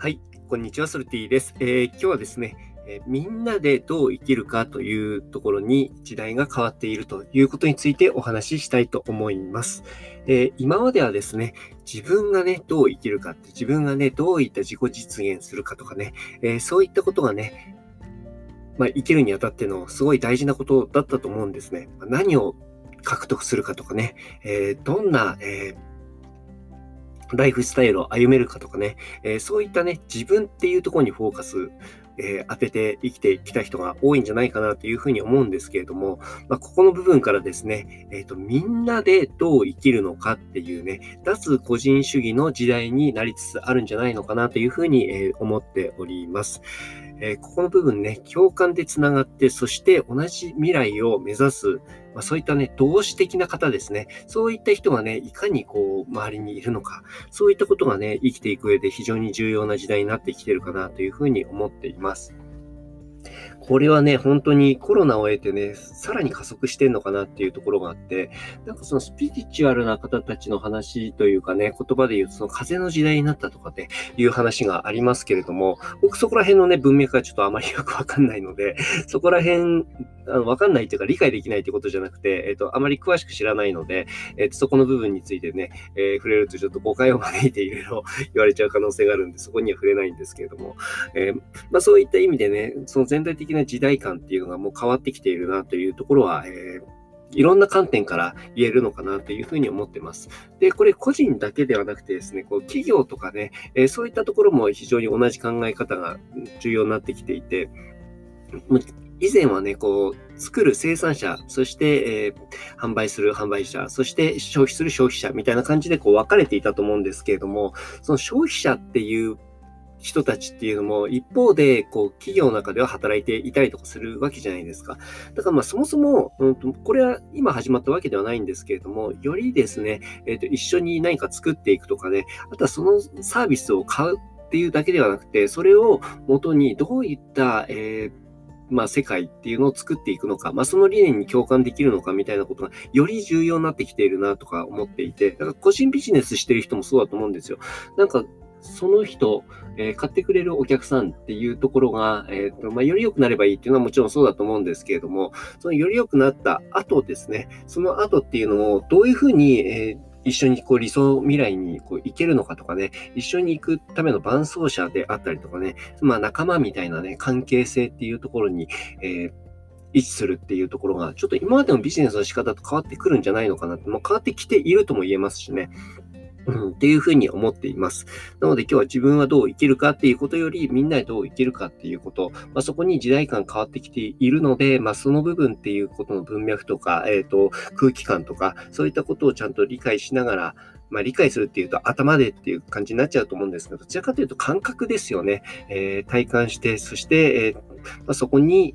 はい、こんにちは、ソルティです。えー、今日はですね、えー、みんなでどう生きるかというところに時代が変わっているということについてお話ししたいと思います。えー、今まではですね、自分がね、どう生きるかって、自分がね、どういった自己実現するかとかね、えそういったことがね、まあ、生きるにあたってのすごい大事なことだったと思うんですね。何を獲得するかとかね、えどんな、えーライフスタイルを歩めるかとかね、えー、そういったね、自分っていうところにフォーカス、えー、当てて生きてきた人が多いんじゃないかなというふうに思うんですけれども、まあ、ここの部分からですね、えっ、ー、と、みんなでどう生きるのかっていうね、脱個人主義の時代になりつつあるんじゃないのかなというふうに、え思っております。えー、ここの部分ね、共感でつながって、そして同じ未来を目指す、まあ、そういったね、同志的な方ですね。そういった人がね、いかにこう、周りにいるのか、そういったことがね、生きていく上で非常に重要な時代になってきてるかなというふうに思っています。これはね、本当にコロナを経てね、さらに加速してんのかなっていうところがあって、なんかそのスピリチュアルな方たちの話というかね、言葉で言うとその風の時代になったとかっていう話がありますけれども、僕そこら辺のね、文脈がちょっとあまりよくわかんないので、そこら辺、あのわかんないっていうか理解できないってことじゃなくて、えっ、ー、と、あまり詳しく知らないので、えっ、ー、と、そこの部分についてね、えー、触れるとちょっと誤解を招いていろいろ言われちゃう可能性があるんで、そこには触れないんですけれども、えまあそういった意味でね、その全体的な時代感っていうのがもう変わってきているなというところは、えーいろんな観点から言えるのかなというふうに思ってます。で、これ個人だけではなくてですね、こう企業とかね、えー、そういったところも非常に同じ考え方が重要になってきていて、以前はね、こう、作る生産者、そして、えー、販売する販売者、そして消費する消費者みたいな感じでこう分かれていたと思うんですけれども、その消費者っていう人たちっていうのも、一方で、こう、企業の中では働いていたりとかするわけじゃないですか。だからまあ、そもそも、うん、これは今始まったわけではないんですけれども、よりですね、えっ、ー、と、一緒に何か作っていくとかね、あとはそのサービスを買うっていうだけではなくて、それを元にどういった、えーまあ、世界っていうのを作っていくのか、まあ、その理念に共感できるのかみたいなことがより重要になってきているなとか思っていて、だから個人ビジネスしてる人もそうだと思うんですよ。なんかその人、えー、買ってくれるお客さんっていうところが、えーとまあ、より良くなればいいっていうのはもちろんそうだと思うんですけれども、そのより良くなった後ですね、その後っていうのをどういうふうに、えー一緒にこう理想未来にこう行けるのかとかね、一緒に行くための伴走者であったりとかね、まあ仲間みたいなね、関係性っていうところに、えー位置するっていうところが、ちょっと今までのビジネスの仕方と変わってくるんじゃないのかなって、もう変わってきているとも言えますしね。うん、っていうふうに思っています。なので今日は自分はどう生きるかっていうことより、みんなでどう生きるかっていうこと、まあ、そこに時代感変わってきているので、まあ、その部分っていうことの文脈とか、えっ、ー、と、空気感とか、そういったことをちゃんと理解しながら、まあ、理解するっていうと頭でっていう感じになっちゃうと思うんですけど、どちらかというと感覚ですよね。えー、体感して、そして、えーまあ、そこに、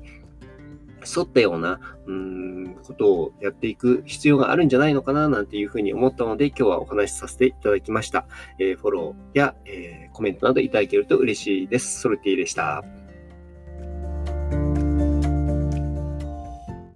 沿ったような、うーん、ことをやっていく必要があるんじゃないのかな、なんていうふうに思ったので、今日はお話しさせていただきました。えー、フォローや、えー、コメントなどいただけると嬉しいです。ソルティでした。